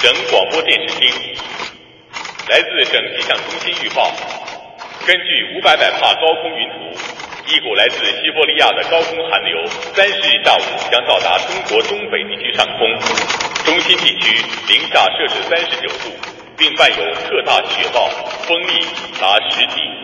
省广播电视厅，来自省气象中心预报，根据五百百帕高空云图，一股来自西伯利亚的高空寒流，三十日下午将到达中国东北地区上空，中心地区零下摄氏三十九度，并伴有特大雪暴，风力达十级。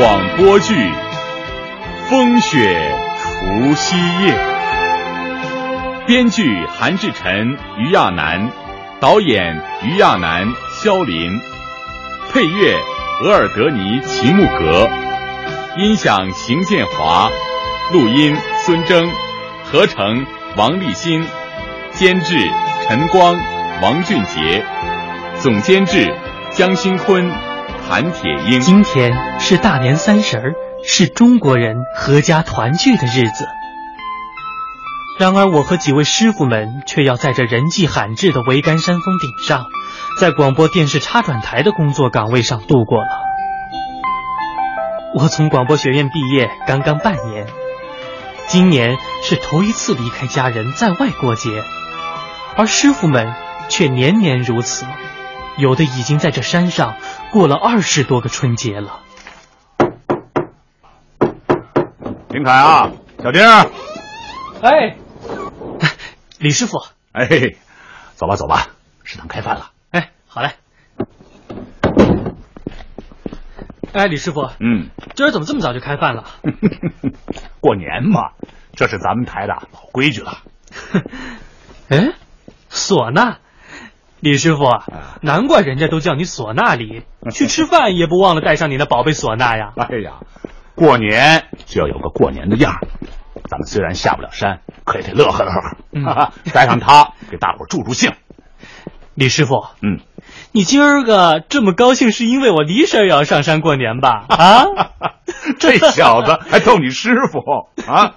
广播剧《风雪除夕夜》，编剧韩志晨、于亚楠，导演于亚楠、肖林，配乐额尔德尼·齐木格，音响邢建华，录音孙征，合成王立新，监制陈光、王俊杰，总监制江新坤。韩铁英，今天是大年三十儿，是中国人阖家团聚的日子。然而，我和几位师傅们却要在这人迹罕至的桅杆山峰顶上，在广播电视插转台的工作岗位上度过了。我从广播学院毕业刚刚半年，今年是头一次离开家人在外过节，而师傅们却年年如此。有的已经在这山上过了二十多个春节了。林凯啊，小丁，哎，李师傅，哎，走吧走吧，食堂开饭了。哎，好嘞。哎，李师傅，嗯，今儿怎么这么早就开饭了？过年嘛，这是咱们台的老规矩了。哎，唢呐。李师傅，难怪人家都叫你唢呐李，去吃饭也不忘了带上你的宝贝唢呐呀。哎呀，过年就要有个过年的样儿。咱们虽然下不了山，可也得乐呵乐呵，带上它给大伙助助兴。李师傅，嗯，你今儿个这么高兴，是因为我李婶也要上山过年吧？啊，这小子还逗你师傅啊！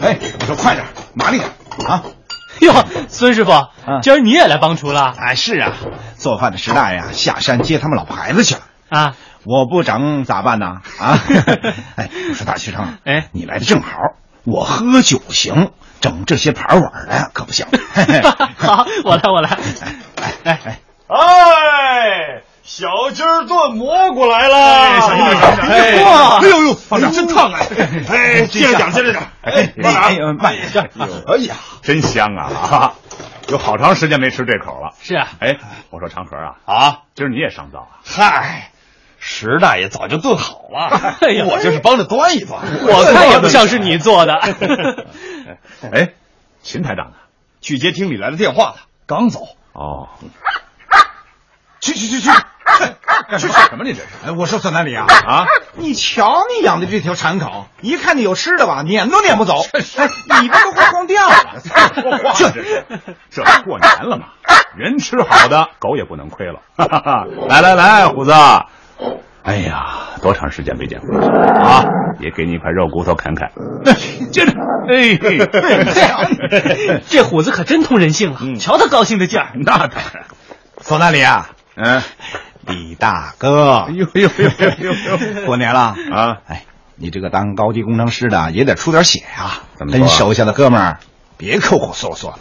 哎，你说快点，麻利点啊！哟，孙师傅，今儿你也来帮厨了？哎，是啊，做饭的石大爷下山接他们老婆孩子去了啊！我不整咋办呢？啊！哎，我说大学生，哎，你来的正好，我喝酒行，整这些盘碗的可不行。好，我来，我来。哎哎哎哎！小鸡儿炖蘑菇来了！小心点，小心点！哇！哎呦呦，真烫哎！哎，接着讲，接着讲。哎，慢点，慢点。哎呀，真香啊！有好长时间没吃这口了。是啊。哎，我说长河啊，啊，今儿你也上灶啊？嗨，石大爷早就炖好了，哎呀，我就是帮着端一端。我看也不像是你做的。哎，秦台长呢？去接厅里来的电话了，刚走。哦。去去去去。干 什么？你这是？哎，我说孙南里啊啊！你瞧你养的这条馋狗，一看见有吃的吧，撵都撵不走，哎，尾巴都快晃掉了。说话这是，这过年了嘛，人吃好的，狗也不能亏了。来来来，虎子，哎呀，多长时间没见虎子啊？也给你一块肉骨头啃啃。接着，哎，这虎子可真通人性了！瞧他高兴的劲儿。那当然，孙南礼啊，嗯。李大哥，呦呦呦呦呦！过年了啊！哎，你这个当高级工程师的也得出点血呀！怎么跟手下的哥们儿别抠抠缩缩的，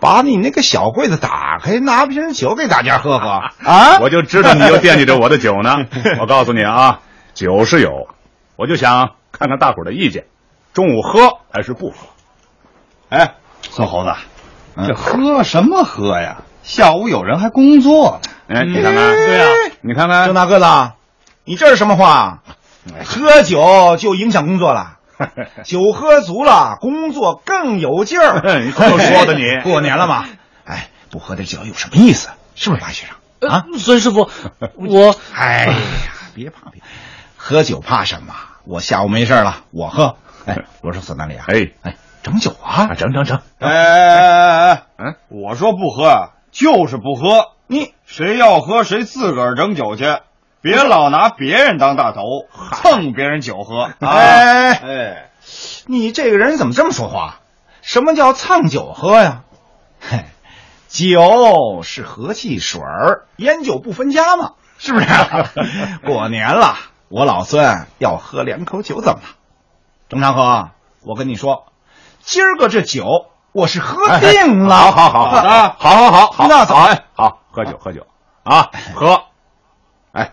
把你那个小柜子打开，拿瓶酒给大家喝喝啊！我就知道你又惦记着我的酒呢。我告诉你啊，酒是有，我就想看看大伙的意见，中午喝还是不喝？哎，孙猴子，这喝什么喝呀？下午有人还工作呢。哎，你看看，对呀，你看看，郑大个子，你这是什么话？喝酒就影响工作了，酒喝足了，工作更有劲儿。你这么说的你？过年了嘛，哎，不喝点酒有什么意思？是不是，马学生？啊，孙师傅，我，哎呀，别怕，别，喝酒怕什么？我下午没事了，我喝。哎，我说孙大礼啊，哎哎，整酒啊，整整整。哎哎哎哎，嗯，我说不喝就是不喝。你谁要喝谁自个儿整酒去，别老拿别人当大头，蹭别人酒喝。哎哎，你这个人怎么这么说话？什么叫蹭酒喝呀？嘿，酒是和气水儿，烟酒不分家嘛，是不是？过年了，我老孙要喝两口酒，怎么了？郑长河，我跟你说，今儿个这酒我是喝定了。好好好好啊，好好好好，那好哎，好喝酒喝酒啊，喝。哎，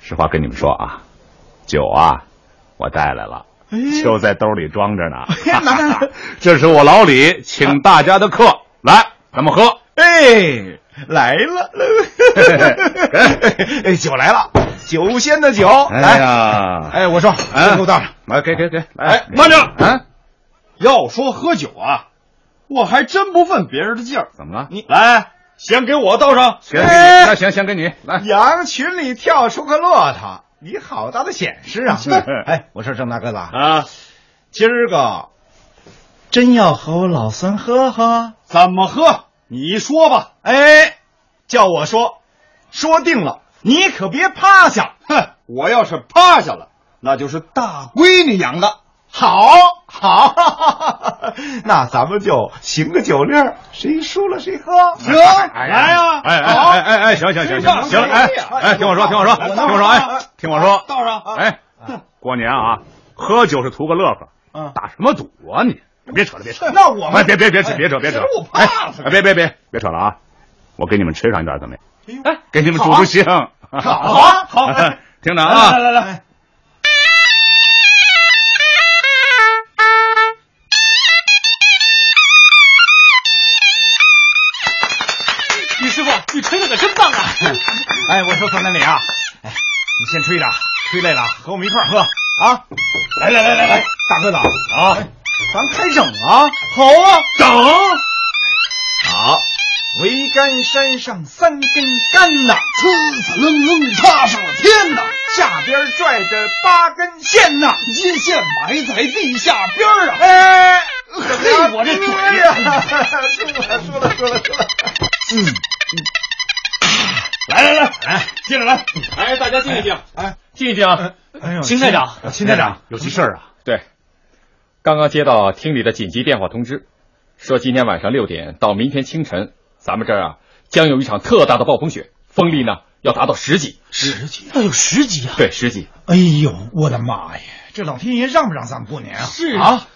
实话跟你们说啊，酒啊，我带来了。就在兜里装着呢。这是我老李请大家的客，来，咱们喝。哎，来了，哎，酒来了，酒仙的酒，哎呀！哎，我说，先给我倒上，来，给给给，来，慢着啊！要说喝酒啊，我还真不分别人的劲儿。怎么了？你来，先给我倒上。先给你，那行，先给你来。羊群里跳出个骆驼。你好大的显示啊！哎，我说郑大哥子啊，今儿个真要和我老三喝喝？怎么喝？你说吧。哎，叫我说，说定了，你可别趴下。哼，我要是趴下了，那就是大闺女养的。好，好，那咱们就行个酒令，谁输了谁喝。行，来呀！哎哎哎哎哎，行行行行行了，哎哎，听我说，听我说，听我说，哎，听我说，道上。哎，过年啊，喝酒是图个乐呵，打什么赌啊你？别扯了，别扯。那我们别别别扯，别扯，别扯。我怕死。别别别别扯了啊！我给你们吃上一点怎么样？哎，给你们助助兴。好啊，好，听着啊，来来来。哎，我说方南里啊，哎，你先吹着，吹累了和我们一块喝啊！来来来来来，大哥子啊，咱开整啊！好啊，整！好，桅杆山上三根杆呐，呲呲楞楞插上了天呐，下边拽着八根线呐，金线埋在地下边啊！哎，嘿，我这嘴呀，说了说了说了说了，嗯。来来来，来，进来来，哎，大家静一静，哎，静一静啊！哎呦，秦台长，秦台长，有急事儿啊？对，刚刚接到厅里的紧急电话通知，说今天晚上六点到明天清晨，咱们这儿啊将有一场特大的暴风雪，风力呢要达到十级，十级，那有十级啊？对，十级。哎呦，我的妈呀！这老天爷让不让咱们过年啊？是啊，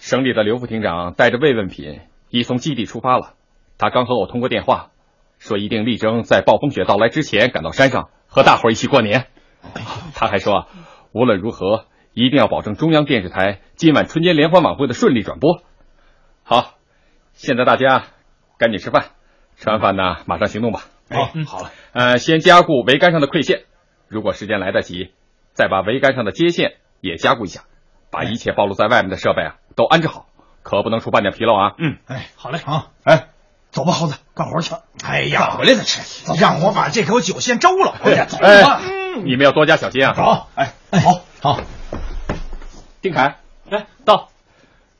省里的刘副厅长带着慰问品已从基地出发了，他刚和我通过电话。说一定力争在暴风雪到来之前赶到山上和大伙儿一起过年。他还说，无论如何一定要保证中央电视台今晚春节联欢晚会的顺利转播。好，现在大家赶紧吃饭，吃完饭呢马上行动吧。好，好了。呃，先加固桅杆上的馈线，如果时间来得及，再把桅杆上的接线也加固一下，把一切暴露在外面的设备啊都安置好，可不能出半点纰漏啊。嗯，哎，好嘞，好，哎。走吧，猴子，干活去。哎呀，回来再吃。让我把这口酒先周了。哎呀，走吧。你们要多加小心啊。走。哎，好，好。丁凯，来到。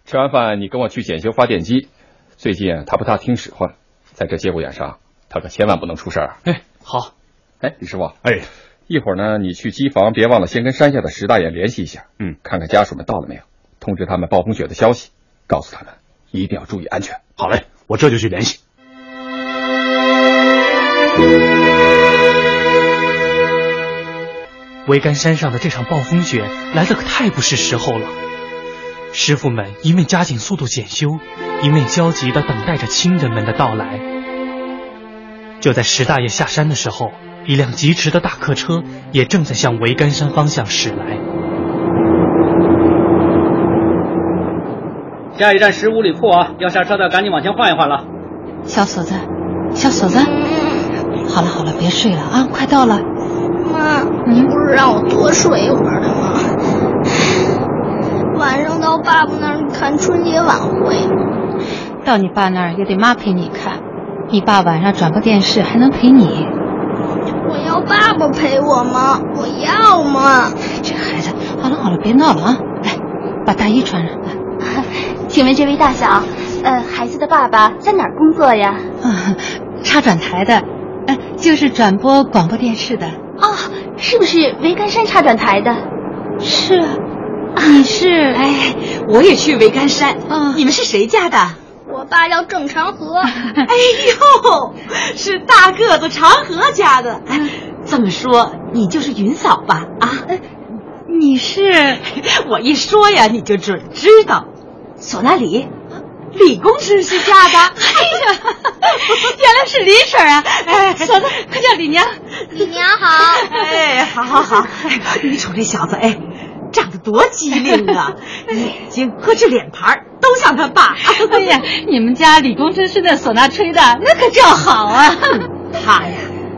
吃完饭你跟我去检修发电机，最近他不大听使唤，在这节骨眼上，他可千万不能出事儿。哎，好。哎，李师傅。哎，一会儿呢，你去机房，别忘了先跟山下的石大爷联系一下，嗯，看看家属们到了没有，通知他们暴风雪的消息，告诉他们一定要注意安全。好嘞，我这就去联系。桅杆山上的这场暴风雪来的可太不是时候了，师傅们一面加紧速度检修，一面焦急的等待着亲人们的到来。就在石大爷下山的时候，一辆疾驰的大客车也正在向桅杆山方向驶来。下一站十五里铺啊，要下车的赶紧往前换一换了。小锁子，小锁子，好了好了，别睡了啊，快到了。妈，你不是让我多睡一会儿的吗？晚上到爸爸那儿看春节晚会。到你爸那儿也得妈陪你看，你爸晚上转播电视还能陪你。我要爸爸陪我吗？我要吗？这孩子，好了好了，别闹了啊！来，把大衣穿上。请问这位大嫂，呃，孩子的爸爸在哪儿工作呀？啊，插转台的，呃，就是转播广播电视的。哦，是不是桅杆山插转台的？是啊，你是？哎，我也去维干山。嗯，你们是谁家的？我爸叫郑长河。哎呦，是大个子长河家的。哎，这么说你就是云嫂吧？啊，你是？我一说呀，你就准知道。索纳里，李工程师家的。哎呀，原来是李婶啊！哎，索纳，快叫李娘。李娘好。哎，好好好。你瞅这小子，哎。长得多机灵啊！眼睛和这脸盘都像他爸。哎呀，你们家李工程师那唢呐吹的那可叫好啊！他呀，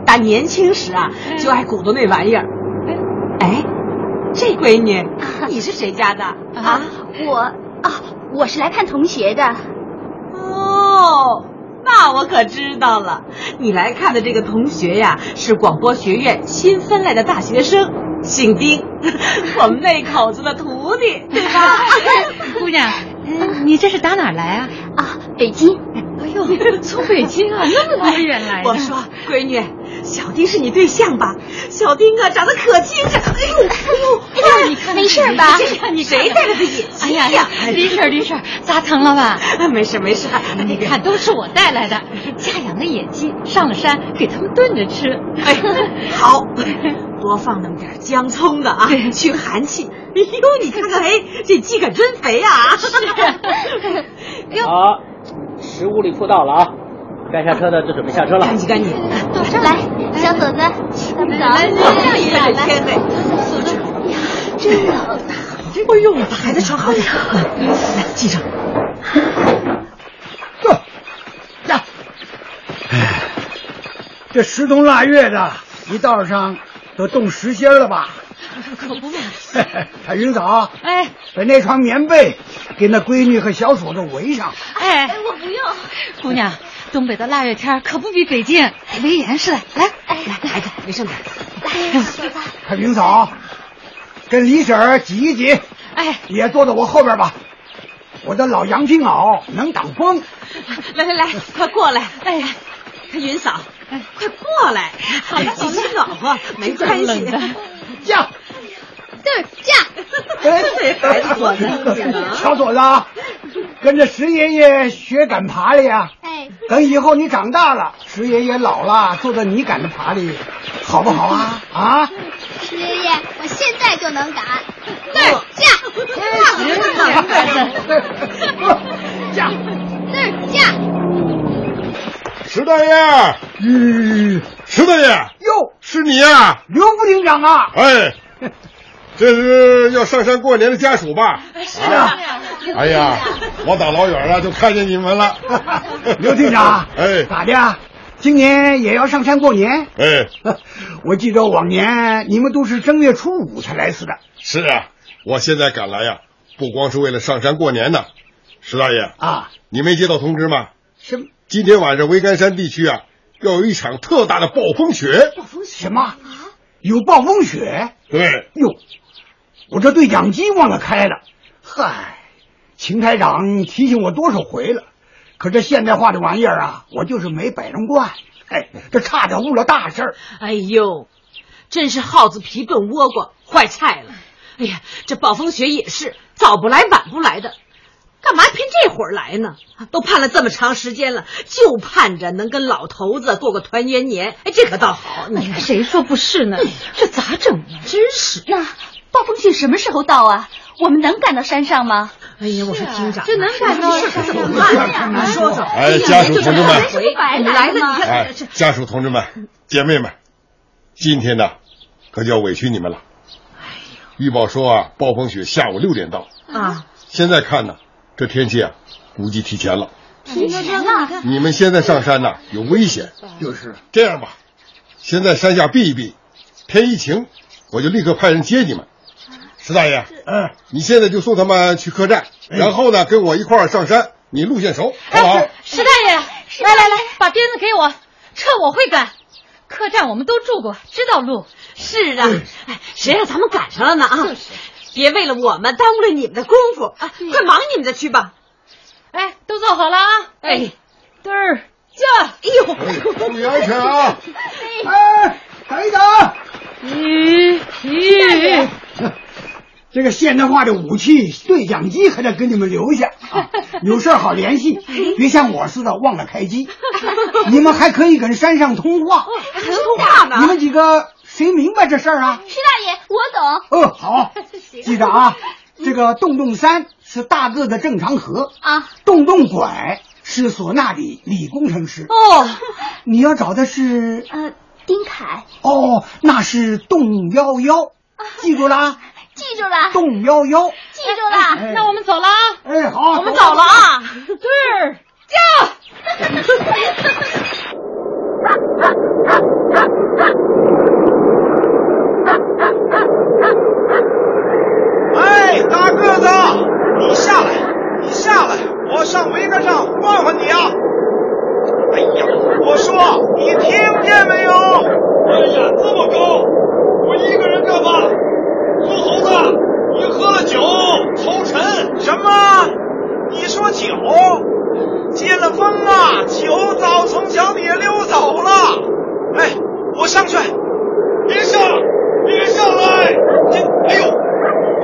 打年轻时啊就爱鼓捣那玩意儿。哎，这闺女，你是谁家的啊？我啊，我是来看同学的。哦，那我可知道了。你来看的这个同学呀，是广播学院新分来的大学生。姓丁，我们那口子的徒弟，对吧？姑娘，你这是打哪儿来啊？啊，北京。哎呦，从北京啊，那么多远来？我说，闺女，小丁是你对象吧？小丁啊，长得可精神。哎呦，哎呦，你看没事吧？你谁戴了个眼镜？哎呀，没事没事，扎疼了吧？没事，没事。你看，都是我带来的，家养的野鸡，上了山给他们炖着吃。哎，好。多放那么点姜葱的啊，去寒气。哎呦，你看看，哎，这鸡可真肥啊！好，十五里铺到了啊，该下车的就准备下车了。赶紧赶紧，到这儿来，小伙子，咱们走。来，这天嘞，坐呀，真冷。哎呦，把孩子穿好点，来系上。走，呀，哎，这十冬腊月的，一道上。都冻实心了吧？可不嘛！彩云嫂，哎，把那床棉被给那闺女和小锁子围上。哎，我不用。姑娘，东北的腊月天可不比北京没严实。来，来，来，孩子，围上点。来，走吧。他云嫂，跟李婶挤一挤。哎，也坐在我后边吧。我的老羊皮袄能挡风。来来来，快过来。哎，他云嫂。哎，快过来！挤挤暖和，没关系。驾，这儿驾。哎，孩子锁子，小锁子，跟着石爷爷学赶爬犁呀。哎，等以后你长大了，石爷爷老了，坐在你赶的爬犁，好不好啊？啊？石爷爷，我现在就能赶。这儿驾。驾。这儿驾。石大爷，嗯，石大爷，哟，是你呀，刘副厅长啊！哎，这是要上山过年的家属吧？是啊。哎呀，我打老远了就看见你们了。刘厅长，哎，咋的？今年也要上山过年？哎，我记得往年你们都是正月初五才来似的。是啊，我现在赶来呀，不光是为了上山过年呢。石大爷啊，你没接到通知吗？什么？今天晚上维干山地区啊，要有一场特大的暴风雪。暴风雪什么？有暴风雪？对。哟，我这对讲机忘了开了。嗨，秦台长提醒我多少回了，可这现代化的玩意儿啊，我就是没摆弄惯。哎，这差点误了大事儿。哎呦，真是耗子皮炖倭瓜，坏菜了。哎呀，这暴风雪也是早不来晚不来的。干嘛偏这会儿来呢？都盼了这么长时间了，就盼着能跟老头子过个团圆年。哎，这可倒好。你看谁说不是呢？这咋整呢？真是。那暴风雪什么时候到啊？我们能赶到山上吗？哎呀，我说厅长，这能赶到山怎么办呀？你说说。哎，家属同志们，来了，哎，家属同志们、姐妹们，今天呢，可就要委屈你们了。哎呦，预报说啊，暴风雪下午六点到啊，现在看呢。这天气啊，估计提前了。提前了，你们现在上山呢，有危险。就是这样吧，先在山下避一避，天一晴，我就立刻派人接你们。石大爷，嗯，你现在就送他们去客栈，然后呢，跟我一块儿上山，你路线熟，好不好？石大爷，来来来，把鞭子给我，车我会赶。客栈我们都住过，知道路。是啊，哎，谁让咱们赶上了呢啊？别为了我们耽误了你们的功夫啊！快忙你们的去吧。哎，都坐好了啊！哎，嘚儿驾！哎呦，注意安全啊！哎，等一等。咦咦，这个现代化的武器对讲机还得给你们留下 啊，有事好联系，别像我似的忘了开机。你们还可以跟山上通话，还能通话呢？你们几个谁明白这事儿啊？石大爷，我懂。哦，好，记着啊，这个洞洞山是大个的正常河啊，洞洞拐是唢呐里李工程师。哦，你要找的是呃丁凯。哦，那是洞幺幺，记住了。记住了，动幺幺，记住了。哎、那我们走了啊！哎，好，我们走了啊！队儿驾！哎，大个子，你下来，你下来，我上桅杆上换换你啊！哎呀，我说，你听见没有？哎呀，这么高，我一个人干嘛？臭猴子！你喝了酒，抽沉。什么？你说酒？接了风啊，酒早从脚底下溜走了。哎，我上去。别上，别上来！这，哎呦，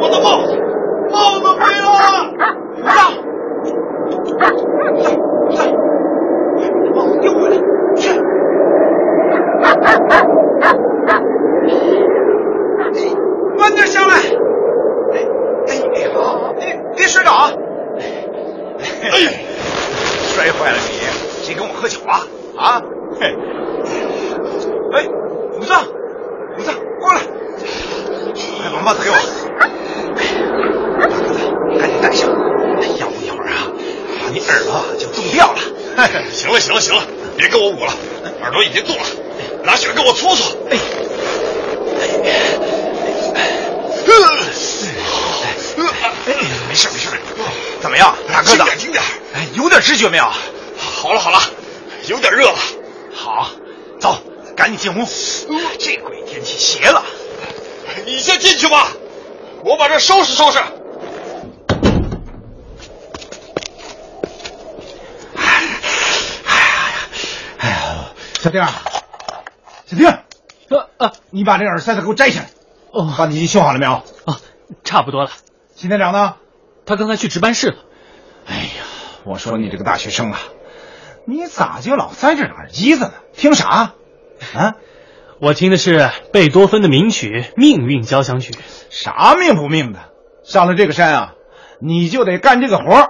我的帽子，帽子没了！让，让，让，帽子丢回来，去。慢点下来。哎，好，别别摔倒啊！哎，摔坏了你，谁跟我喝酒啊？啊？嘿，哎，虎子，虎子，过来，快把帽子给我。大个子，赶紧戴上，要不一会儿啊，把你耳朵就冻掉了。行了，行了，行了，别跟我舞了，耳朵已经冻了，拿起来给我搓搓。哎。没事没事，怎么样，大个子？轻点，轻点。哎，有点知觉没有？好了好了，有点热了。好，走，赶紧进屋。这鬼天气邪了。你先进去吧，我把这收拾收拾。哎呀，哎呀，小丁，小丁，呃呃，你把这耳塞子给我摘下来。哦，把你修好了没有？啊，差不多了。秦店长呢？他刚才去值班室了。哎呀，我说你这个大学生啊，你咋就老塞着耳机子呢？听啥？啊？我听的是贝多芬的名曲《命运交响曲》。啥命不命的？上了这个山啊，你就得干这个活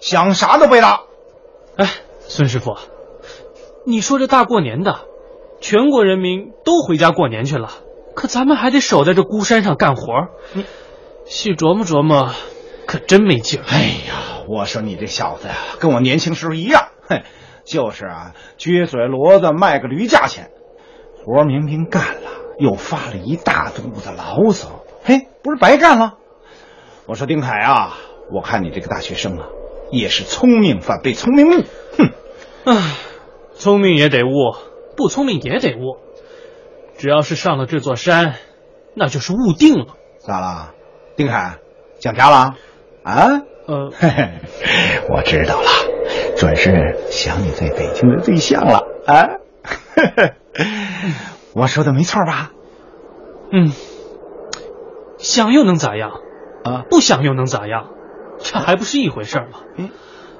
想啥都别打。哎，孙师傅，你说这大过年的，全国人民都回家过年去了，可咱们还得守在这孤山上干活。你细琢磨琢磨，可真没劲儿。哎呀，我说你这小子呀，跟我年轻时候一样，哼，就是啊，撅嘴骡子卖个驴价钱，活明明干了，又发了一大肚子牢骚，嘿，不是白干了。我说丁凯啊，我看你这个大学生啊，也是聪明反被聪明误，哼，唉，聪明也得悟，不聪明也得悟，只要是上了这座山，那就是悟定了。咋了？丁凯，想家了？啊？呃，嘿嘿，我知道了，准是想你在北京的对象了啊！我说的没错吧？嗯，想又能咋样？啊，不想又能咋样？这还不是一回事吗？嗯，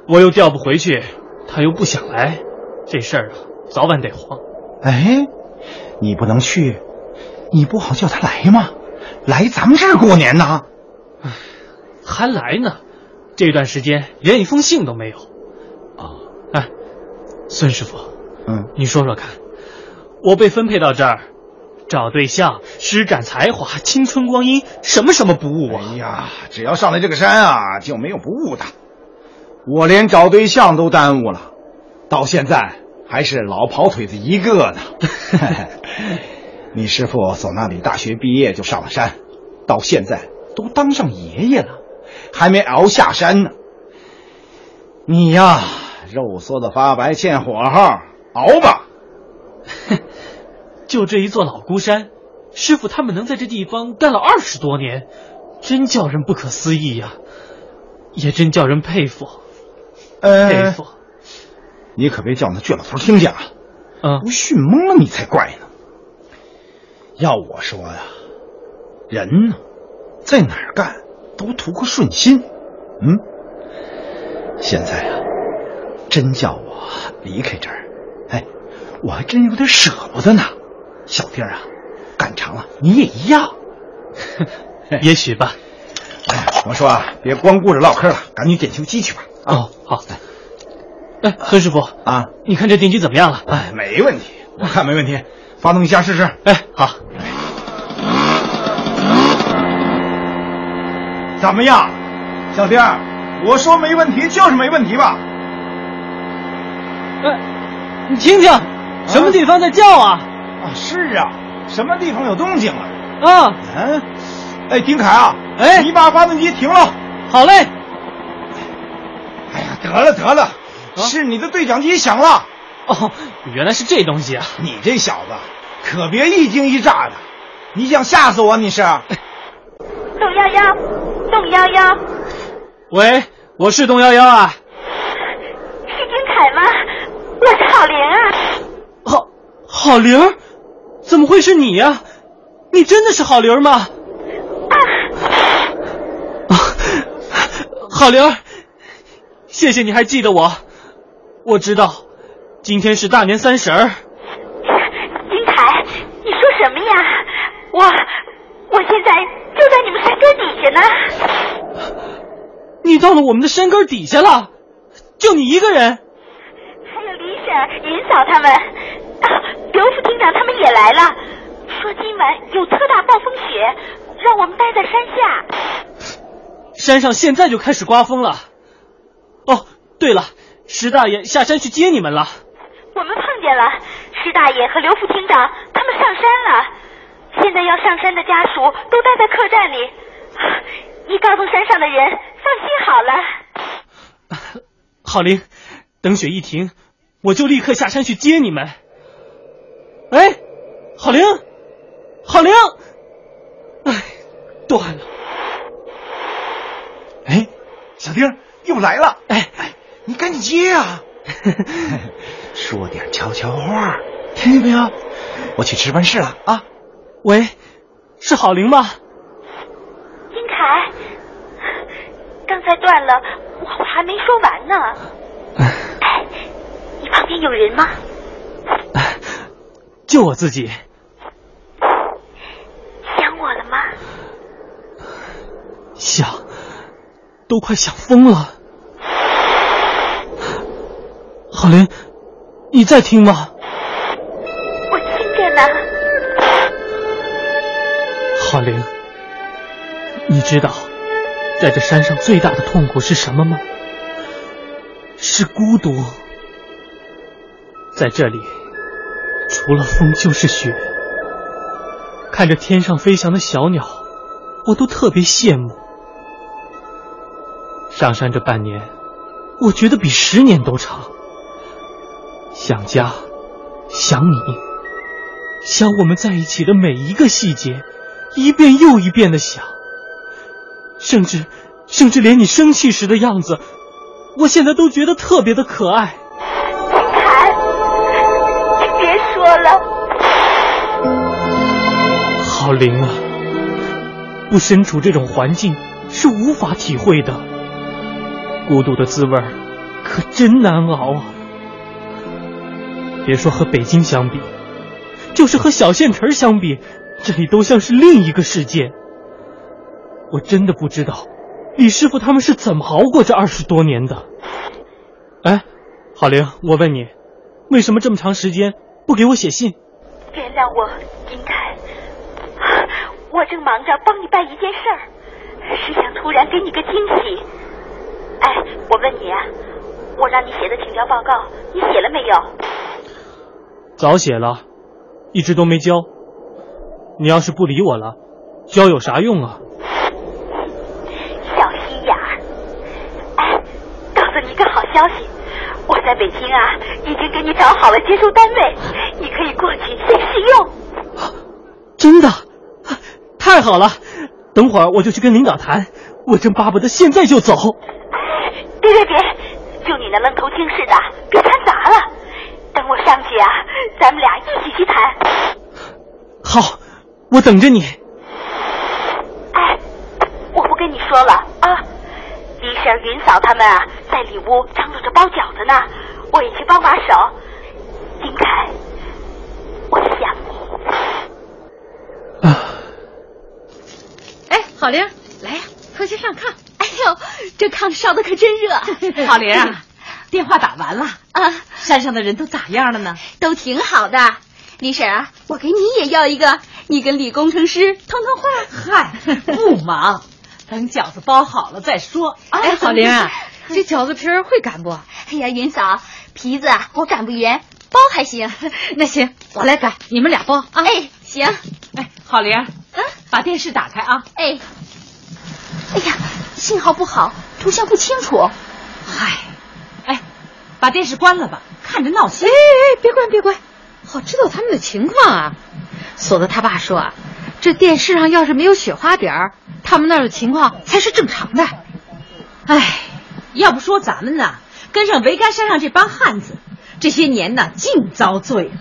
我又调不回去，他又不想来，这事儿啊，早晚得黄。哎，你不能去，你不好叫他来吗？来咱们这儿过年呢？唉，还来呢？这段时间连一封信都没有。啊，哎，孙师傅，嗯，你说说看，我被分配到这儿，找对象、施展才华、青春光阴，什么什么不误啊？哎呀，只要上了这个山啊，就没有不误的。我连找对象都耽误了，到现在还是老跑腿子一个呢。你师傅从那里大学毕业就上了山，到现在都当上爷爷了，还没熬下山呢。你呀，肉缩的发白欠火候，熬吧。就这一座老孤山，师傅他们能在这地方干了二十多年，真叫人不可思议呀、也真叫人佩服。呃，佩服。你可别叫那倔老头听见啊，嗯，不训懵了你才怪呢。要我说呀，人呢，在哪儿干都图个顺心。嗯，现在啊，真叫我离开这儿，哎，我还真有点舍不得呢。小丁啊，干长了你也一样。也许吧。哎，我说啊，别光顾着唠嗑了，赶紧点修机去吧。哦，好。哎，孙师傅啊，你看这电机怎么样了？哎，没问题，我看没问题。发动一下试试。哎，好。怎么样，小丁？我说没问题就是没问题吧？哎，你听听，什么地方在叫啊？啊，是啊，什么地方有动静了？啊，嗯，哎，丁凯啊，哎，你把发动机停了。好嘞。哎呀，得了得了，是你的对讲机响了。哦，原来是这东西啊！你这小子可别一惊一乍的，你想吓死我？你是？董幺幺，董幺幺。喂，我是董幺幺啊。是金凯吗？我是郝玲啊。郝郝玲，怎么会是你呀？你真的是郝玲吗？啊！郝玲，谢谢你还记得我。我知道。今天是大年三十儿，金凯，你说什么呀？我我现在就在你们山根底下呢。你到了我们的山根底下了？就你一个人？还有李婶、尹嫂他们，刘副厅长他们也来了，说今晚有特大暴风雪，让我们待在山下。山上现在就开始刮风了。哦，对了，石大爷下山去接你们了。我们碰见了石大爷和刘副厅长，他们上山了。现在要上山的家属都待在客栈里。你告诉山上的人，放心好了。郝玲，等雪一停，我就立刻下山去接你们。哎，郝玲，郝玲，哎，断了。哎，小丁又来了。哎哎，你赶紧接啊！说点悄悄话，听见没有？我去值班室了啊！喂，是郝玲吗？金凯，刚才断了，我还没说完呢。哎，你旁边有人吗？就我自己。想我了吗？想，都快想疯了。郝玲。你在听吗？我听着呢。郝玲，你知道，在这山上最大的痛苦是什么吗？是孤独。在这里，除了风就是雪。看着天上飞翔的小鸟，我都特别羡慕。上山这半年，我觉得比十年都长。想家，想你，想我们在一起的每一个细节，一遍又一遍的想。甚至，甚至连你生气时的样子，我现在都觉得特别的可爱。你别说了。好灵啊，不身处这种环境是无法体会的，孤独的滋味可真难熬啊。别说和北京相比，就是和小县城相比，这里都像是另一个世界。我真的不知道，李师傅他们是怎么熬过这二十多年的。哎，郝玲，我问你，为什么这么长时间不给我写信？原谅我，金凯，我正忙着帮你办一件事儿，是想突然给你个惊喜。哎，我问你啊，我让你写的请教报告，你写了没有？早写了，一直都没交。你要是不理我了，交有啥用啊？小心眼儿！哎，告诉你一个好消息，我在北京啊，已经给你找好了接收单位，你可以过去先试用。真的？太好了！等会儿我就去跟领导谈，我真巴不得现在就走。别别别！就你那愣头青似的。等我上去啊，咱们俩一起去谈。好，我等着你。哎，我不跟你说了啊。李婶、云嫂他们啊，在里屋张罗着包饺子呢，我也去帮把手。金凯，我想你。啊！哎，好玲，来呀，快去上炕。哎呦，这炕烧的可真热。好玲啊，电话打完了啊，山上的人都咋样了呢？都挺好的。李婶啊，我给你也要一个，你跟李工程师通通话。嗨，不忙。等饺子包好了再说。哎，好玲啊，这饺子皮儿会擀不？哎呀，云嫂，皮子我擀不圆，包还行。那行，我来擀，你们俩包啊。哎，行。哎，好玲，嗯，把电视打开啊。哎，哎呀，信号不好，图像不清楚。嗨，哎，把电视关了吧，看着闹心。哎哎哎，别关别关，好知道他们的情况啊。锁子他爸说啊，这电视上要是没有雪花点儿。他们那儿的情况才是正常的，哎，要不说咱们呢，跟上桅杆山上这帮汉子，这些年呢净遭罪了。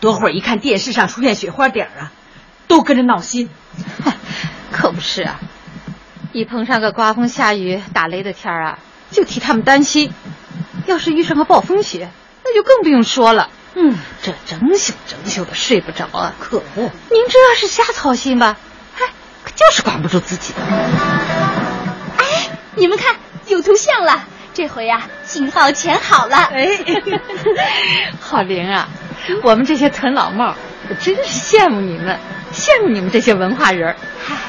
多会儿一看电视上出现雪花点儿啊，都跟着闹心。可不是啊，一碰上个刮风下雨打雷的天儿啊，就替他们担心。要是遇上个暴风雪，那就更不用说了。嗯，这整宿整宿的睡不着啊。可不，明知道是瞎操心吧。就是管不住自己的。哎，你们看，有图像了，这回呀，信号全好了。哎，好灵啊！我们这些屯老帽，我真是羡慕你们，羡慕你们这些文化人。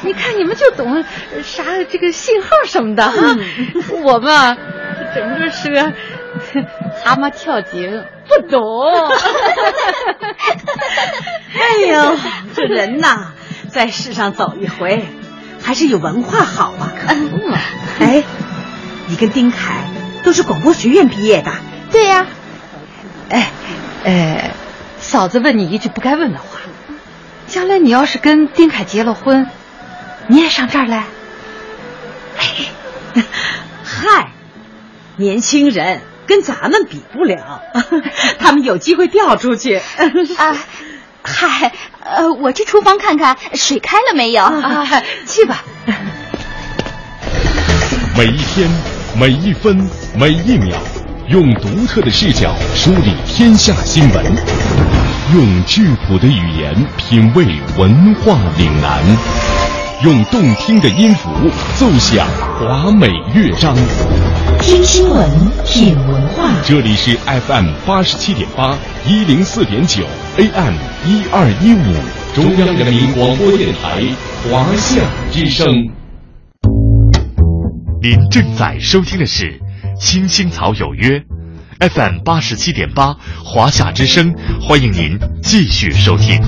你看，你们就懂啥这个信号什么的哈。我们整个是个蛤蟆跳井，不懂。哎呦，这人呐！在世上走一回，还是有文化好啊！可不嘛！哎，你跟丁凯都是广播学院毕业的，对呀。哎，呃，嫂子问你一句不该问的话：将来你要是跟丁凯结了婚，你也上这儿来？嗨，年轻人跟咱们比不了，他们有机会调出去 啊。嗨，呃，我去厨房看看水开了没有。啊，去吧。每一天，每一分，每一秒，用独特的视角梳理天下新闻，用质朴的语言品味文化岭南，用动听的音符奏响华美乐章。听新闻，品文化。这里是 FM 八十七点八，一零四点九，AM 一二一五，中央人民广播电台华夏之声。您正在收听的是《青青草有约》，FM 八十七点八，华夏之声，欢迎您继续收听。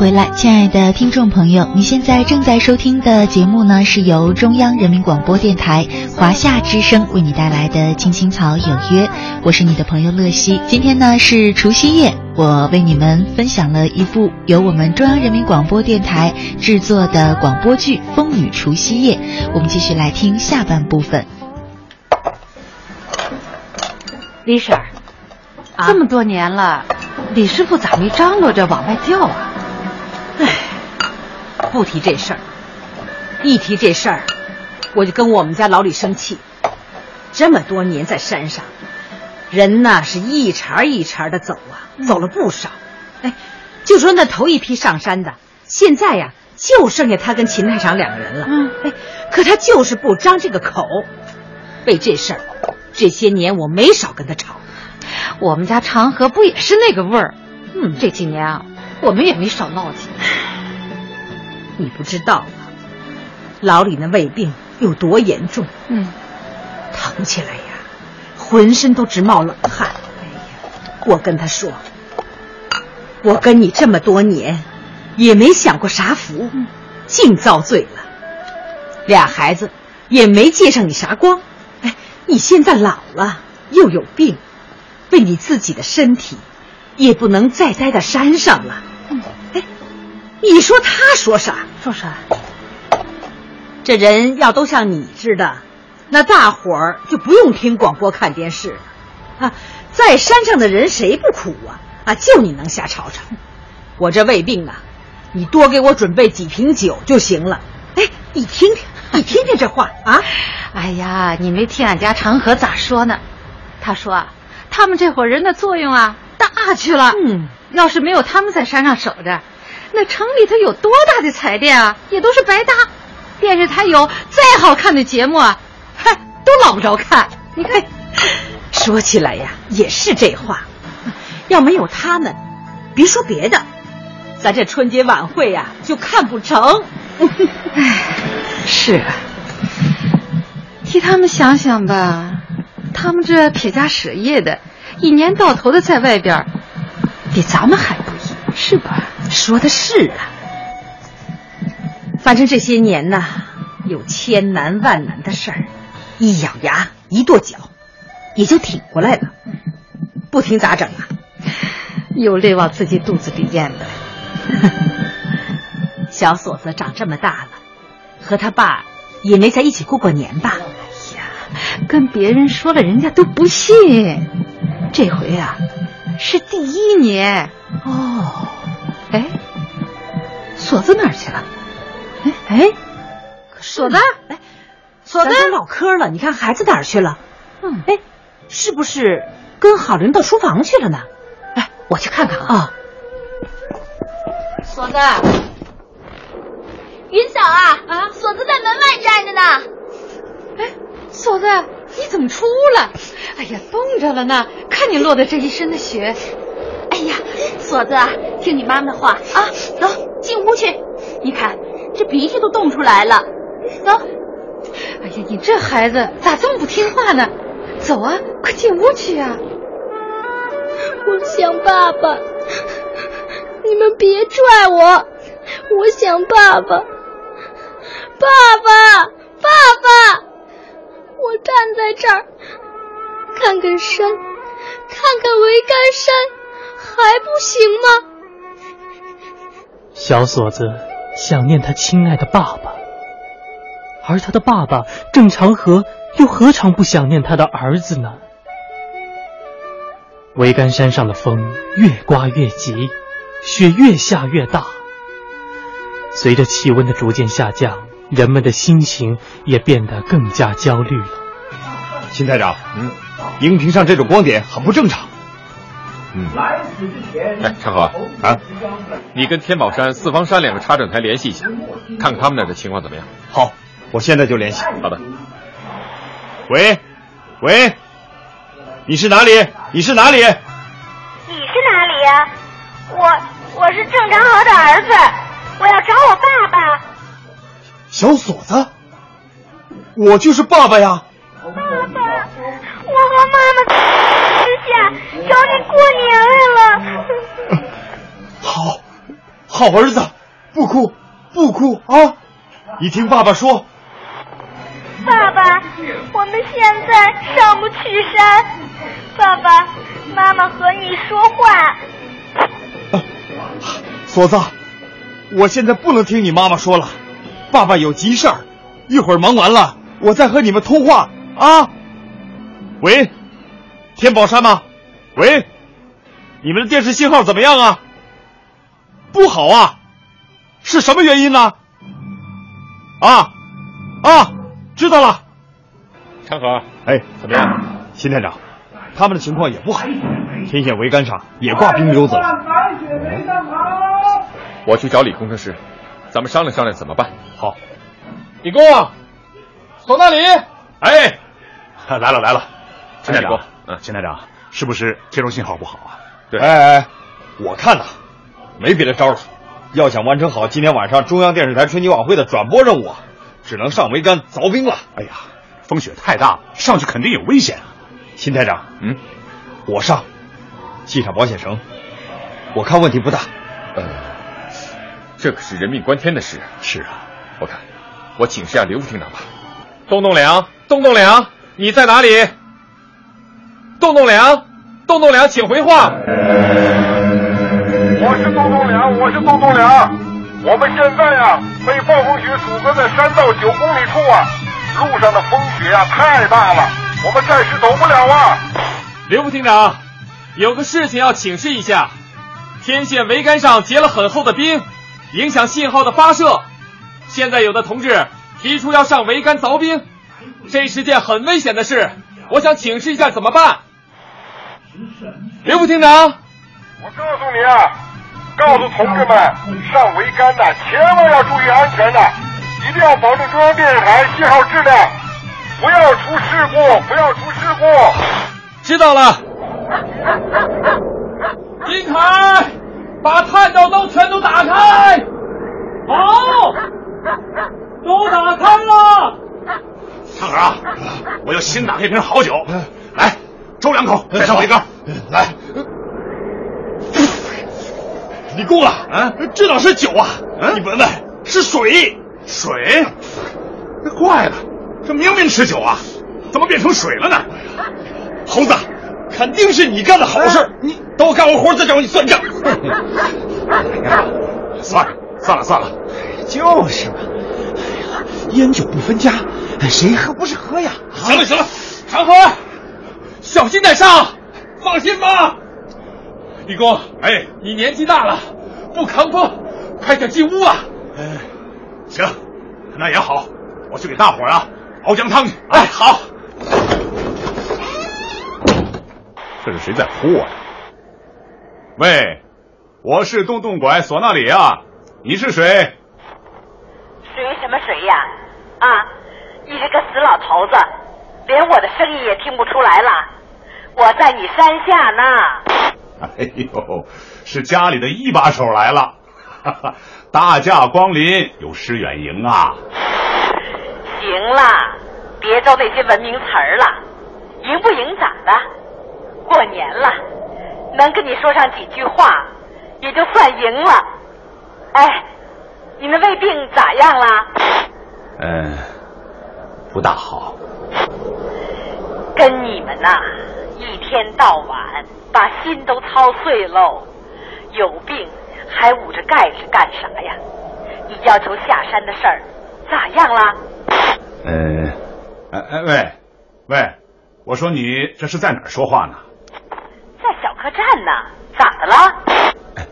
回来，亲爱的听众朋友，你现在正在收听的节目呢，是由中央人民广播电台华夏之声为你带来的《青青草有约》，我是你的朋友乐西。今天呢是除夕夜，我为你们分享了一部由我们中央人民广播电台制作的广播剧《风雨除夕夜》，我们继续来听下半部分。李婶儿，这么多年了，李师傅咋没张罗着往外调啊？不提这事儿，一提这事儿，我就跟我们家老李生气。这么多年在山上，人呐是一茬一茬的走啊，走了不少。哎，就说那头一批上山的，现在呀就剩下他跟秦太长两个人了。嗯，哎，可他就是不张这个口。为这事儿，这些年我没少跟他吵。我们家长河不也是那个味儿？嗯，这几年啊，我们也没少闹起。你不知道啊，老李那胃病有多严重？嗯，疼起来呀，浑身都直冒冷汗。哎呀，我跟他说，我跟你这么多年，也没享过啥福，净遭罪了。俩孩子也没借上你啥光。哎，你现在老了，又有病，为你自己的身体，也不能再待在山上了。哎，你说他说啥？说啥？这人要都像你似的，那大伙儿就不用听广播看电视了啊！在山上的人谁不苦啊？啊，就你能瞎吵吵。我这胃病啊，你多给我准备几瓶酒就行了。哎，你听听，你听听这话啊！哎呀，你没听俺家长河咋说呢？他说啊，他们这伙人的作用啊大去了。嗯，要是没有他们在山上守着，那城里头有多大的彩电啊，也都是白搭。电视台有再好看的节目啊，嗨，都捞不着看。你看，说起来呀，也是这话。要没有他们，别说别的，咱这春节晚会呀就看不成。哎，是啊，替他们想想吧，他们这撇家舍业的，一年到头的在外边，比咱们还不易，是吧？说的是啊。反正这些年呐，有千难万难的事儿，一咬牙一跺脚，也就挺过来了。不听咋整啊？有泪往自己肚子里咽呗。小锁子长这么大了，和他爸也没在一起过过年吧？哎呀，跟别人说了，人家都不信。这回啊，是第一年。哦，哎，锁子哪儿去了？哎哎，锁子，哎，锁子，咱唠嗑了，你看孩子哪儿去了？嗯，哎，是不是跟郝林到书房去了呢？哎，我去看看啊。锁子，云嫂啊啊，锁子在门外站着呢。哎，锁子，你怎么出来？哎呀，冻着了呢，看你落的这一身的雪。哎呀，锁子，听你妈妈的话啊，走进屋去。你看。这鼻涕都冻出来了，走！哎呀，你这孩子咋这么不听话呢？走啊，快进屋去啊！我想爸爸，你们别拽我，我想爸爸，爸爸，爸爸！我站在这儿，看看山，看看桅杆山，还不行吗？小锁子。想念他亲爱的爸爸，而他的爸爸郑长河又何尝不想念他的儿子呢？桅杆山上的风越刮越急，雪越下越大。随着气温的逐渐下降，人们的心情也变得更加焦虑了。秦台长，嗯，荧屏上这种光点很不正常。嗯，哎，陈河啊，你跟天宝山、四方山两个插镇台联系一下，看看他们那的情况怎么样。好，我现在就联系。好的。喂，喂，你是哪里？你是哪里？你是哪里呀？我我是郑长河的儿子，我要找我爸爸。小锁子，我就是爸爸呀。爸爸，我和妈妈。下找你过年来了。好，好儿子，不哭不哭啊！你听爸爸说。爸爸，我们现在上不去山。爸爸妈妈和你说话。锁子，我现在不能听你妈妈说了。爸爸有急事儿，一会儿忙完了，我再和你们通话啊。喂。天宝山吗？喂，你们的电视信号怎么样啊？不好啊，是什么原因呢？啊啊，知道了。长河，哎，怎么样？新探长，他们的情况也不好，天线桅杆上也挂冰溜子了。我去找李工程师，咱们商量商量怎么办。好，李工，从那里。哎，来了来了，秦台长。秦台长，是不是接收信号不好啊？对，哎哎，我看呐，没别的招了。要想完成好今天晚上中央电视台春节晚会的转播任务啊，只能上桅杆凿冰了。哎呀，风雪太大了，上去肯定有危险啊！秦台长，嗯，我上，系上保险绳，我看问题不大。呃，这可是人命关天的事。是啊，我看我请示下刘副厅长吧。洞洞梁，洞洞梁，你在哪里？洞洞梁，洞洞梁，请回话。我是洞洞梁，我是洞洞梁。我们现在呀，被暴风雪阻隔在山道九公里处啊，路上的风雪呀太大了，我们暂时走不了啊。刘副厅长，有个事情要请示一下，天线桅杆上结了很厚的冰，影响信号的发射。现在有的同志提出要上桅杆凿冰，这是件很危险的事，我想请示一下怎么办？刘副厅长，我告诉你啊，告诉同志们，上桅杆的千万要注意安全的，一定要保证中央电视台信号质量，不要出事故，不要出事故。知道了。金凯，把探照灯全都打开。好，都打开了。畅儿啊，我又新打开一瓶好酒，来，周两口，再上我一根。来，你够了啊！这哪是酒啊？你闻闻，是水，水。怪了，这明明是酒啊，怎么变成水了呢？猴子，肯定是你干的好事，你等我干完活再找你算账。算了算了算了，就是嘛。哎呀，烟酒不分家，谁喝不是喝呀？行了行了，长河，小心点上，放心吧。李工，哎，你年纪大了，不扛风，快点进屋啊。哎，行，那也好，我去给大伙儿啊熬姜汤去。哎，好。这是谁在呼我呀？喂，我是洞洞拐唢呐里啊，你是谁？谁什么谁呀？啊，你这个死老头子，连我的声音也听不出来了。我在你山下呢。哎呦，是家里的一把手来了，哈哈，大驾光临，有失远迎啊。行了，别招那些文明词儿了，赢不赢咋的？过年了，能跟你说上几句话，也就算赢了。哎，你那胃病咋样了？嗯，不大好。跟你们呐，一天到晚把心都操碎喽。有病还捂着盖子干啥呀？你要求下山的事儿咋样了？呃，哎哎喂，喂，我说你这是在哪儿说话呢？在小客栈呢，咋的了？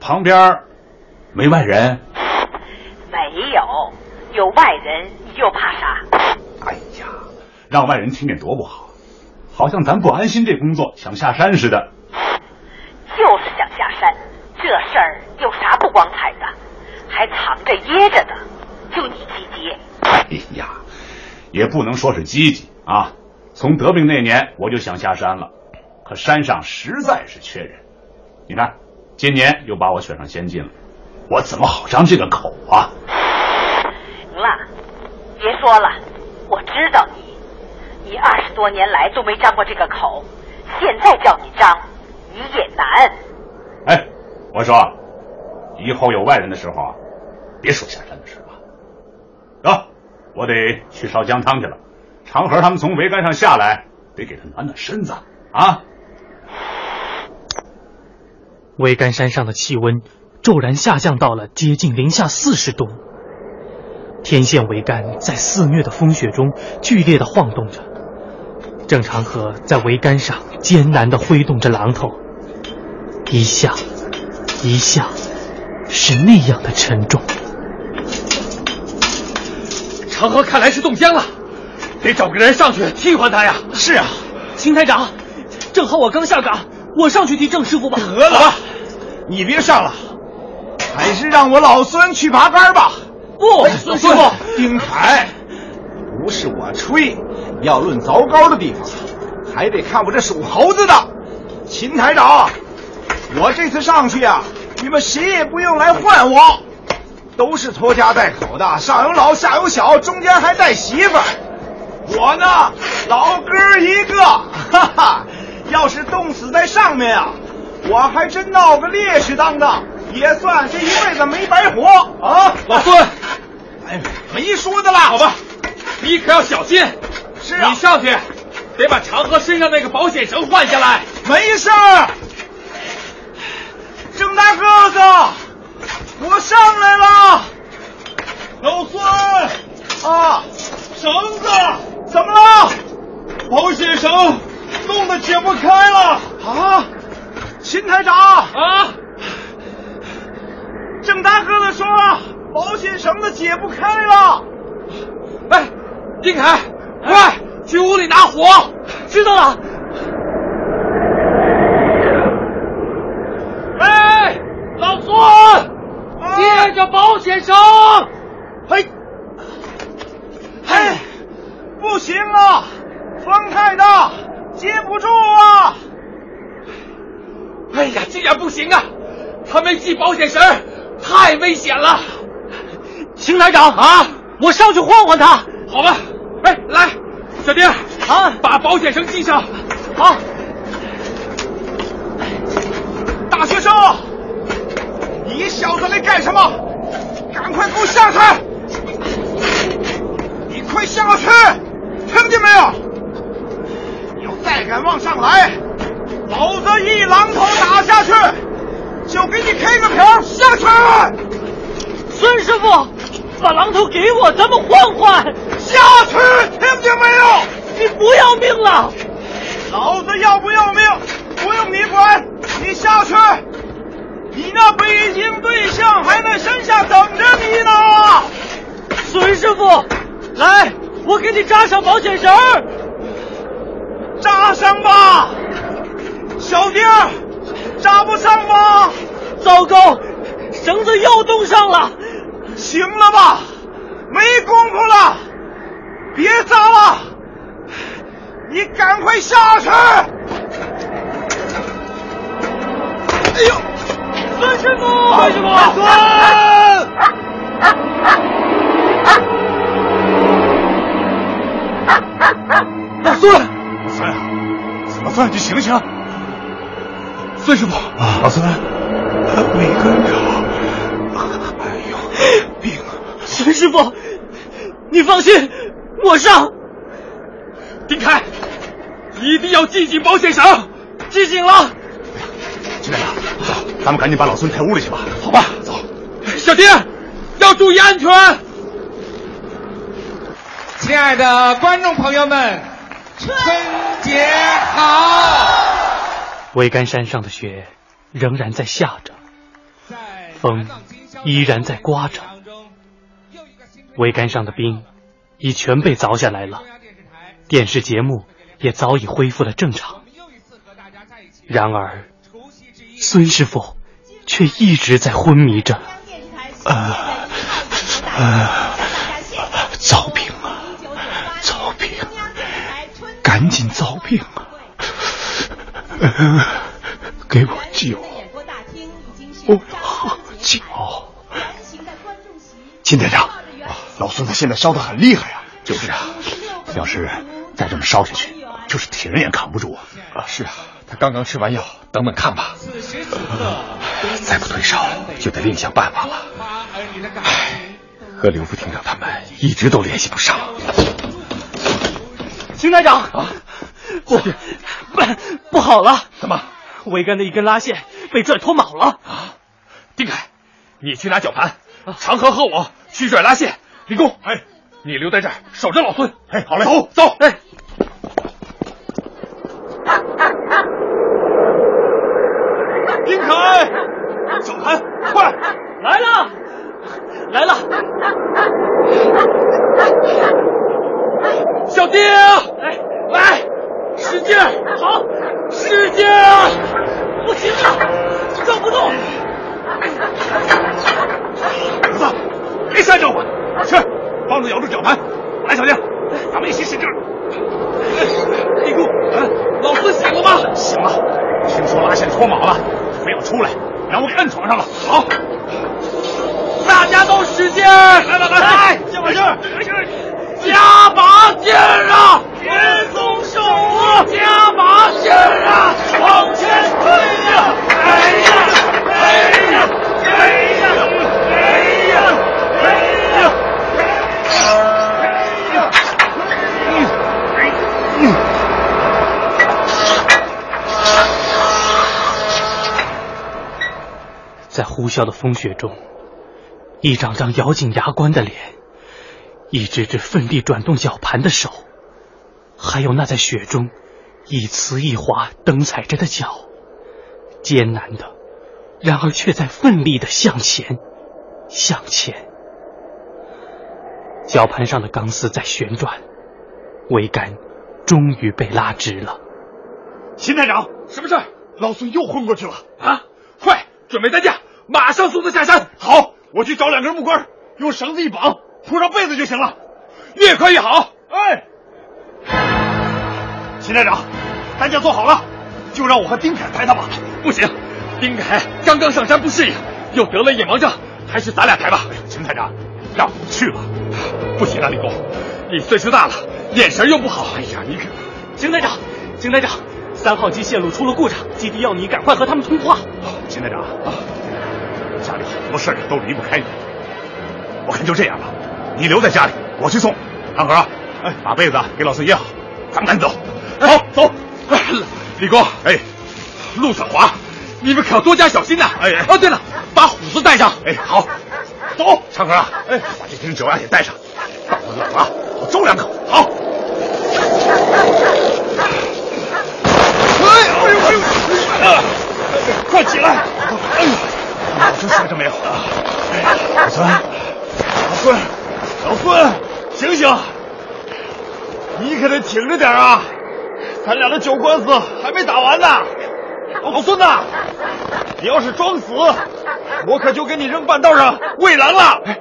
旁边没外人？没有，有外人你就怕啥？哎呀，让外人听见多不好，好像咱不安心这工作，想下山似的。就是想下山，这事儿有啥不光彩的？还藏着掖着的，就你积极。哎呀，也不能说是积极啊。从得病那年我就想下山了，可山上实在是缺人。你看，今年又把我选上先进了，我怎么好张这个口啊？行了，别说了，我知道你，你二十多年来都没张过这个口，现在叫你张，你也难。哎，我说，以后有外人的时候啊，别说下山的事了。啊，我得去烧姜汤去了。长河他们从桅杆上下来，得给他暖暖身子啊。桅杆山上的气温骤然下降到了接近零下四十度，天线桅杆在肆虐的风雪中剧烈的晃动着。郑长河在桅杆上艰难的挥动着榔头，一下，一下，是那样的沉重。长河看来是冻僵了，得找个人上去替换他呀。是啊，邢台长，正好我刚下岗，我上去替郑师傅吧。得了，你别上了，还是让我老孙去拔杆吧。不，孙师傅，丁凯，不是我吹，要论凿高的地方，还得看我这属猴子的秦台长。我这次上去、啊，你们谁也不用来换我。都是拖家带口的，上有老下有小，中间还带媳妇儿。我呢，老哥一个，哈哈！面啊，我还真闹个烈士当当，也算这一辈子没白活啊！老孙，哎。没说的啦。好吧，你可要小心。是啊，你上去得把长河身上那个保险绳换下来。没事儿。郑大个子，我上来了。老孙啊，绳子怎么了？保险绳弄得解不开了啊！秦台长啊！郑大个子说保险绳子解不开了。哎，丁凯，快去屋里拿火！知道了。哎，老孙，接着保险绳。嘿，嘿，不行啊，风太大，接不住啊！哎呀，这样不行啊！他没系保险绳，太危险了。邢台长啊，我上去晃晃他。好吧，哎，来，小丁啊，把保险绳系上。好。大学生，你小子来干什么？赶快给我下去！你快下去，听见没有？你要再敢往上来，老子一榔头打下去，就给你开个瓢下去！孙师傅，把榔头给我，咱们换换。下去，听见没有？你不要命了？老子要不要命不用你管，你下去。你那北京对象还在山下等着你呢。孙师傅，来，我给你扎上保险绳。扎上吧，小丁，扎不上吗？糟糕，绳子又冻上了。行了吧，没工夫了，别扎了，你赶快下去。哎呦！孙师傅，孙师傅，老孙，老孙，老孙，你醒醒！孙师傅，老孙，没跟着。哎呦，病！孙师傅，你放心，我上。丁凯，一定要系紧保险绳，系紧了。秦队长，走，咱们赶紧把老孙抬屋里去吧。好吧，走。小丁，要注意安全。亲爱的观众朋友们，春节好！桅杆山上的雪仍然在下着，风依然在刮着，桅杆上的冰已全被凿下来了，电视节目也早已恢复了正常。然而，孙师傅却一直在昏迷着。呃呃，造病啊，造病！赶紧造病啊！呃、给我酒，我要喝酒。秦队长，老孙他现在烧得很厉害啊。就是啊，要是再这么烧下去，就是铁人也扛不住啊。啊，是啊，他刚刚吃完药，等等看吧。再不退烧，就得另想办法了。唉，和刘副厅长他们一直都联系不上。邢队长啊，不不不好了！怎么？桅杆的一根拉线被拽脱锚了啊！丁凯，你去拿绞盘，长河和我去拽拉线。李工，哎，你留在这儿守着老孙。哎，好嘞，走走。哎。丁凯，绞盘快 来了，来了！小丁，哎，来，使劲，好，使劲！不行了，转不动。儿子，别瞎搅和，去帮着咬住绞盘。来，小丁，咱们一起使劲。地姑，老四醒了吗？醒了，听说拉线脱铆了，非要出来，让我给摁床上了。好，大家都使劲！来来来，来，加把劲儿，加把劲儿啊！紧松手，加把劲，往前推呀！哎呀，哎呀，哎呀，哎呀，哎呀，哎呀！在呼啸的风雪中，一张张咬紧牙关的脸，一只只奋力转动绞盘的手。还有那在雪中一呲一滑蹬踩着的脚，艰难的，然而却在奋力的向前，向前。绞盘上的钢丝在旋转，桅杆终于被拉直了。秦探长，什么事？老孙又昏过去了啊！快，准备担架，马上送他下山。好，我去找两根木棍，用绳子一绑，铺上被子就行了。越快越好。哎，秦台长，担架做好了，就让我和丁凯抬他吧。不行，丁凯刚刚上山不适应，又得了眼盲症，还是咱俩抬吧。秦台长，让我们去吧。不行啊，李工，你岁数大了，眼神又不好。哎呀，你可，秦台长，秦台长，三号机线路出了故障，基地要你赶快和他们通话。秦台长啊，家里好多事都离不开你，我看就这样吧，你留在家里，我去送。长河，哎，把被子给老孙掖好，咱们赶紧走。好，走。李工，哎，路上滑，你们可要多加小心呐。哎，哦，对了，把虎子带上。哎，好，走。长河，哎，把这瓶酒啊也带上。到了冷了，我周两口。好。哎呦哎呦哎呦！啊，快起来！哎呦，老孙摔着没有？老孙，老孙，老孙，醒醒！你可得挺着点啊！咱俩的酒官司还没打完呢。老孙呐，你要是装死，我可就给你扔半道上喂狼了。哎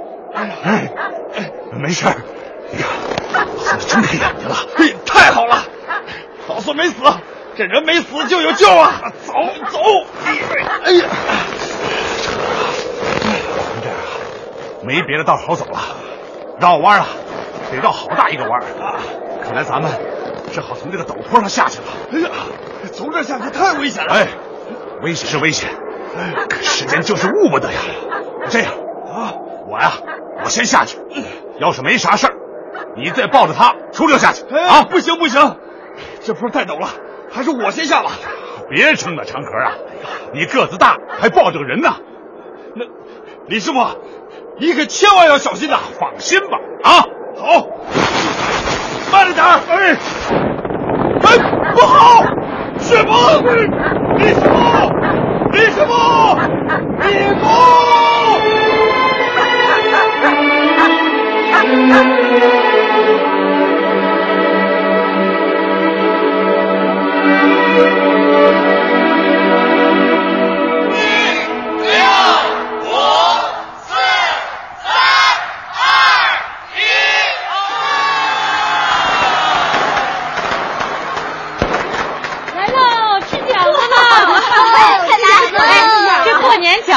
哎哎，没事儿。哎呀，老孙睁开眼睛了，嘿，太好了，老孙没死，这人没死就有救啊！走走，哎呀，这样啊，没别的道好走了，绕弯啊，得绕好大一个弯啊！看来咱们只好从这个陡坡上下去了。哎呀，从这下去太危险了！哎，危险是危险，可时间就是误不得呀。这样啊，我呀，我先下去，要是没啥事儿。你再抱着他出溜下去啊！不行不行，这坡太陡了，还是我先下吧。别撑了，长河啊！你个子大，还抱着个人呢。那李师傅，你可千万要小心呐！放心吧，啊，走，慢着点哎，哎，不好，雪崩！李师傅，李师傅，李工！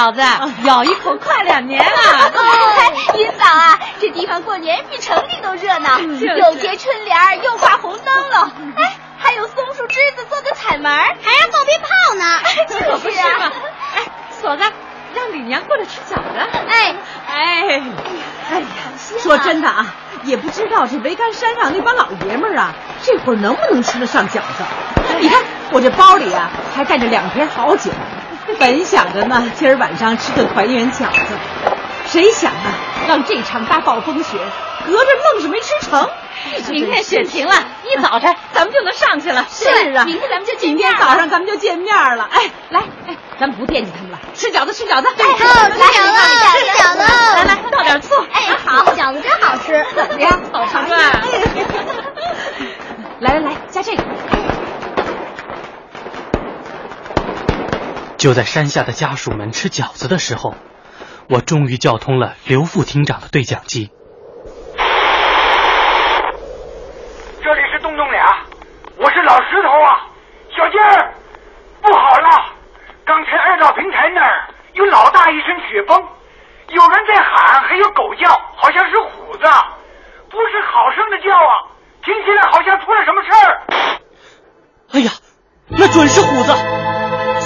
饺子，咬一口快两年了。云嫂啊，这地方过年比城里都热闹，又贴春联，又挂红灯笼，哎，还有松树枝子做的彩门，还要放鞭炮呢。就是啊。哎，嫂子，让李娘过来吃饺子。哎哎哎呀，说真的啊，也不知道这桅杆山上那帮老爷们儿啊，这会儿能不能吃得上饺子？你看我这包里啊，还带着两瓶好酒。本想着呢，今儿晚上吃个团圆饺子，谁想啊，让这场大暴风雪隔着愣是没吃成。明天雪停了，一早晨 咱们就能上去了。是啊，明天咱们就今天早上咱们就见面了。哎，来，哎，咱们不惦记他们了，吃饺子，吃饺子。哎，好，吃饺子，吃饺子。来来，倒点醋。哎，好，饺子真好吃。怎么样？好吃吧？来来来，加这个。就在山下的家属们吃饺子的时候，我终于叫通了刘副厅长的对讲机。这里是洞洞俩，我是老石头啊，小静儿，不好了！刚才二道平台那儿有老大一声雪崩，有人在喊，还有狗叫，好像是虎子，不是好声的叫啊，听起来好像出了什么事儿。哎呀，那准是虎子！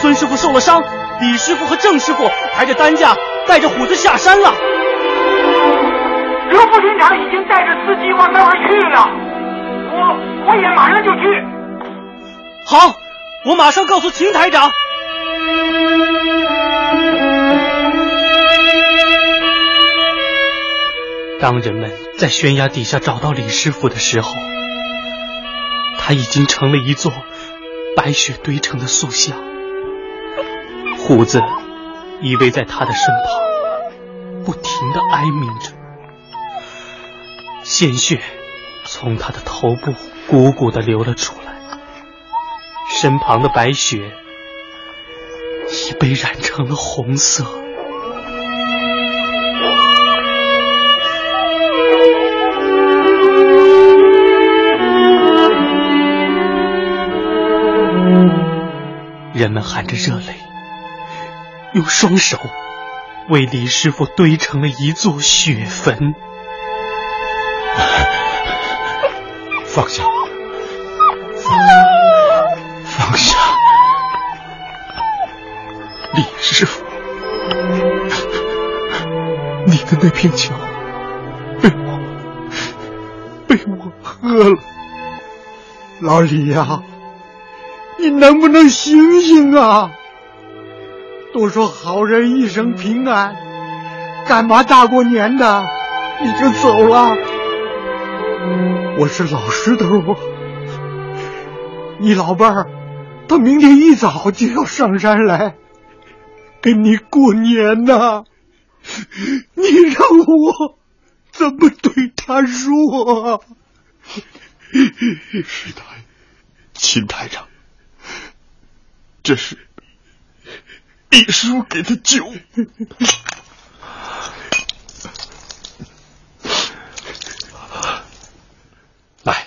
孙师傅受了伤李师傅和郑师傅抬着担架带着虎子下山了。刘副厅长已经带着司机往那儿去了我我也马上就去好我马上告诉秦台长。当人们在悬崖底下找到李师傅的时候他已经成了一座白雪堆成的塑像。胡子依偎在他的身旁，不停的哀鸣着，鲜血从他的头部汩汩的流了出来，身旁的白雪已被染成了红色。人们含着热泪，用双手为李师傅堆成了一座雪坟。放下，放下，放下，李师傅，你的那瓶酒被我被我喝了，老李呀。你能不能醒醒啊？都说好人一生平安，干嘛大过年的你就走了？我是老石头，你老伴儿他明天一早就要上山来跟你过年呐，你让我怎么对他说？是的，秦台长。这是李师傅给的酒，来，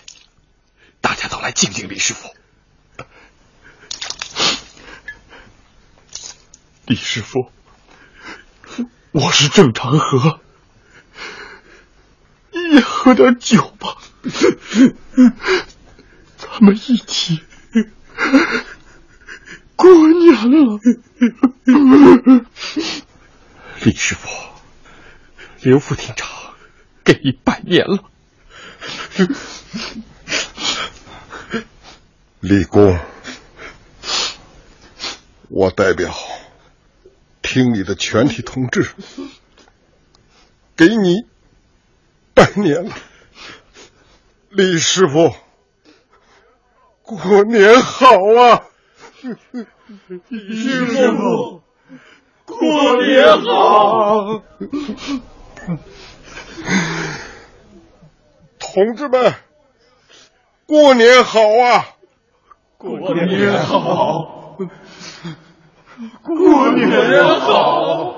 大家都来敬敬李师傅。李师傅，我是正常喝，你也喝点酒吧，咱们一起。过年了，李师傅，刘副厅长给你拜年了。李公，我代表厅里的全体同志给你拜年了，李师傅，过年好啊！李师傅，过年好！同志们，过年好啊！过年好！过年好！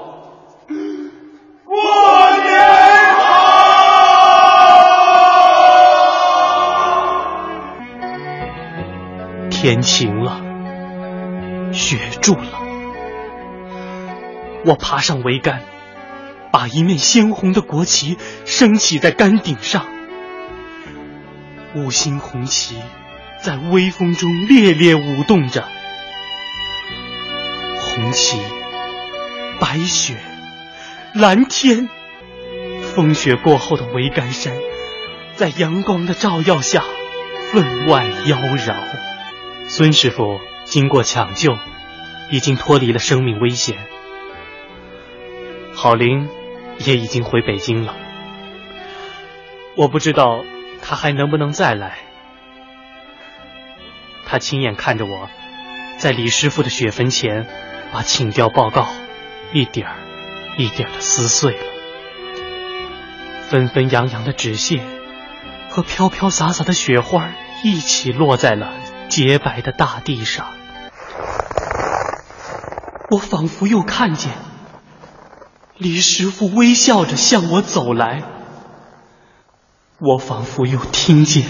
过年好！天晴了。雪住了，我爬上桅杆，把一面鲜红的国旗升起在杆顶上。五星红旗在微风中猎猎舞动着，红旗、白雪、蓝天，风雪过后的桅杆山，在阳光的照耀下分外妖娆。孙师傅经过抢救。已经脱离了生命危险，郝玲也已经回北京了。我不知道他还能不能再来。他亲眼看着我，在李师傅的雪坟前，把请调报告一点儿一点儿的撕碎了。纷纷扬扬的纸屑和飘飘洒洒的雪花一起落在了洁白的大地上。我仿佛又看见李师傅微笑着向我走来，我仿佛又听见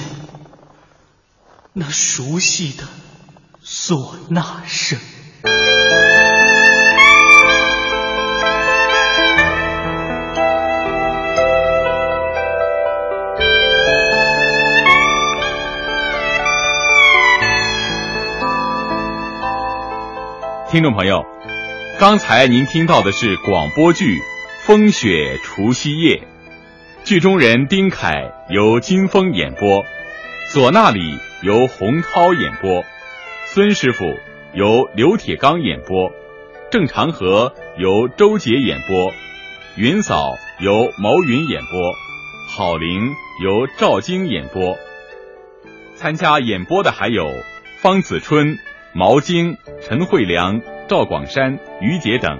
那熟悉的唢呐声。听众朋友。刚才您听到的是广播剧《风雪除夕夜》，剧中人丁凯由金峰演播，唢呐里由洪涛演播，孙师傅由刘铁刚演播，郑长河由周杰演播，云嫂由毛云演播，郝玲由赵晶演播。参加演播的还有方子春、毛晶、陈慧良、赵广山、于杰等。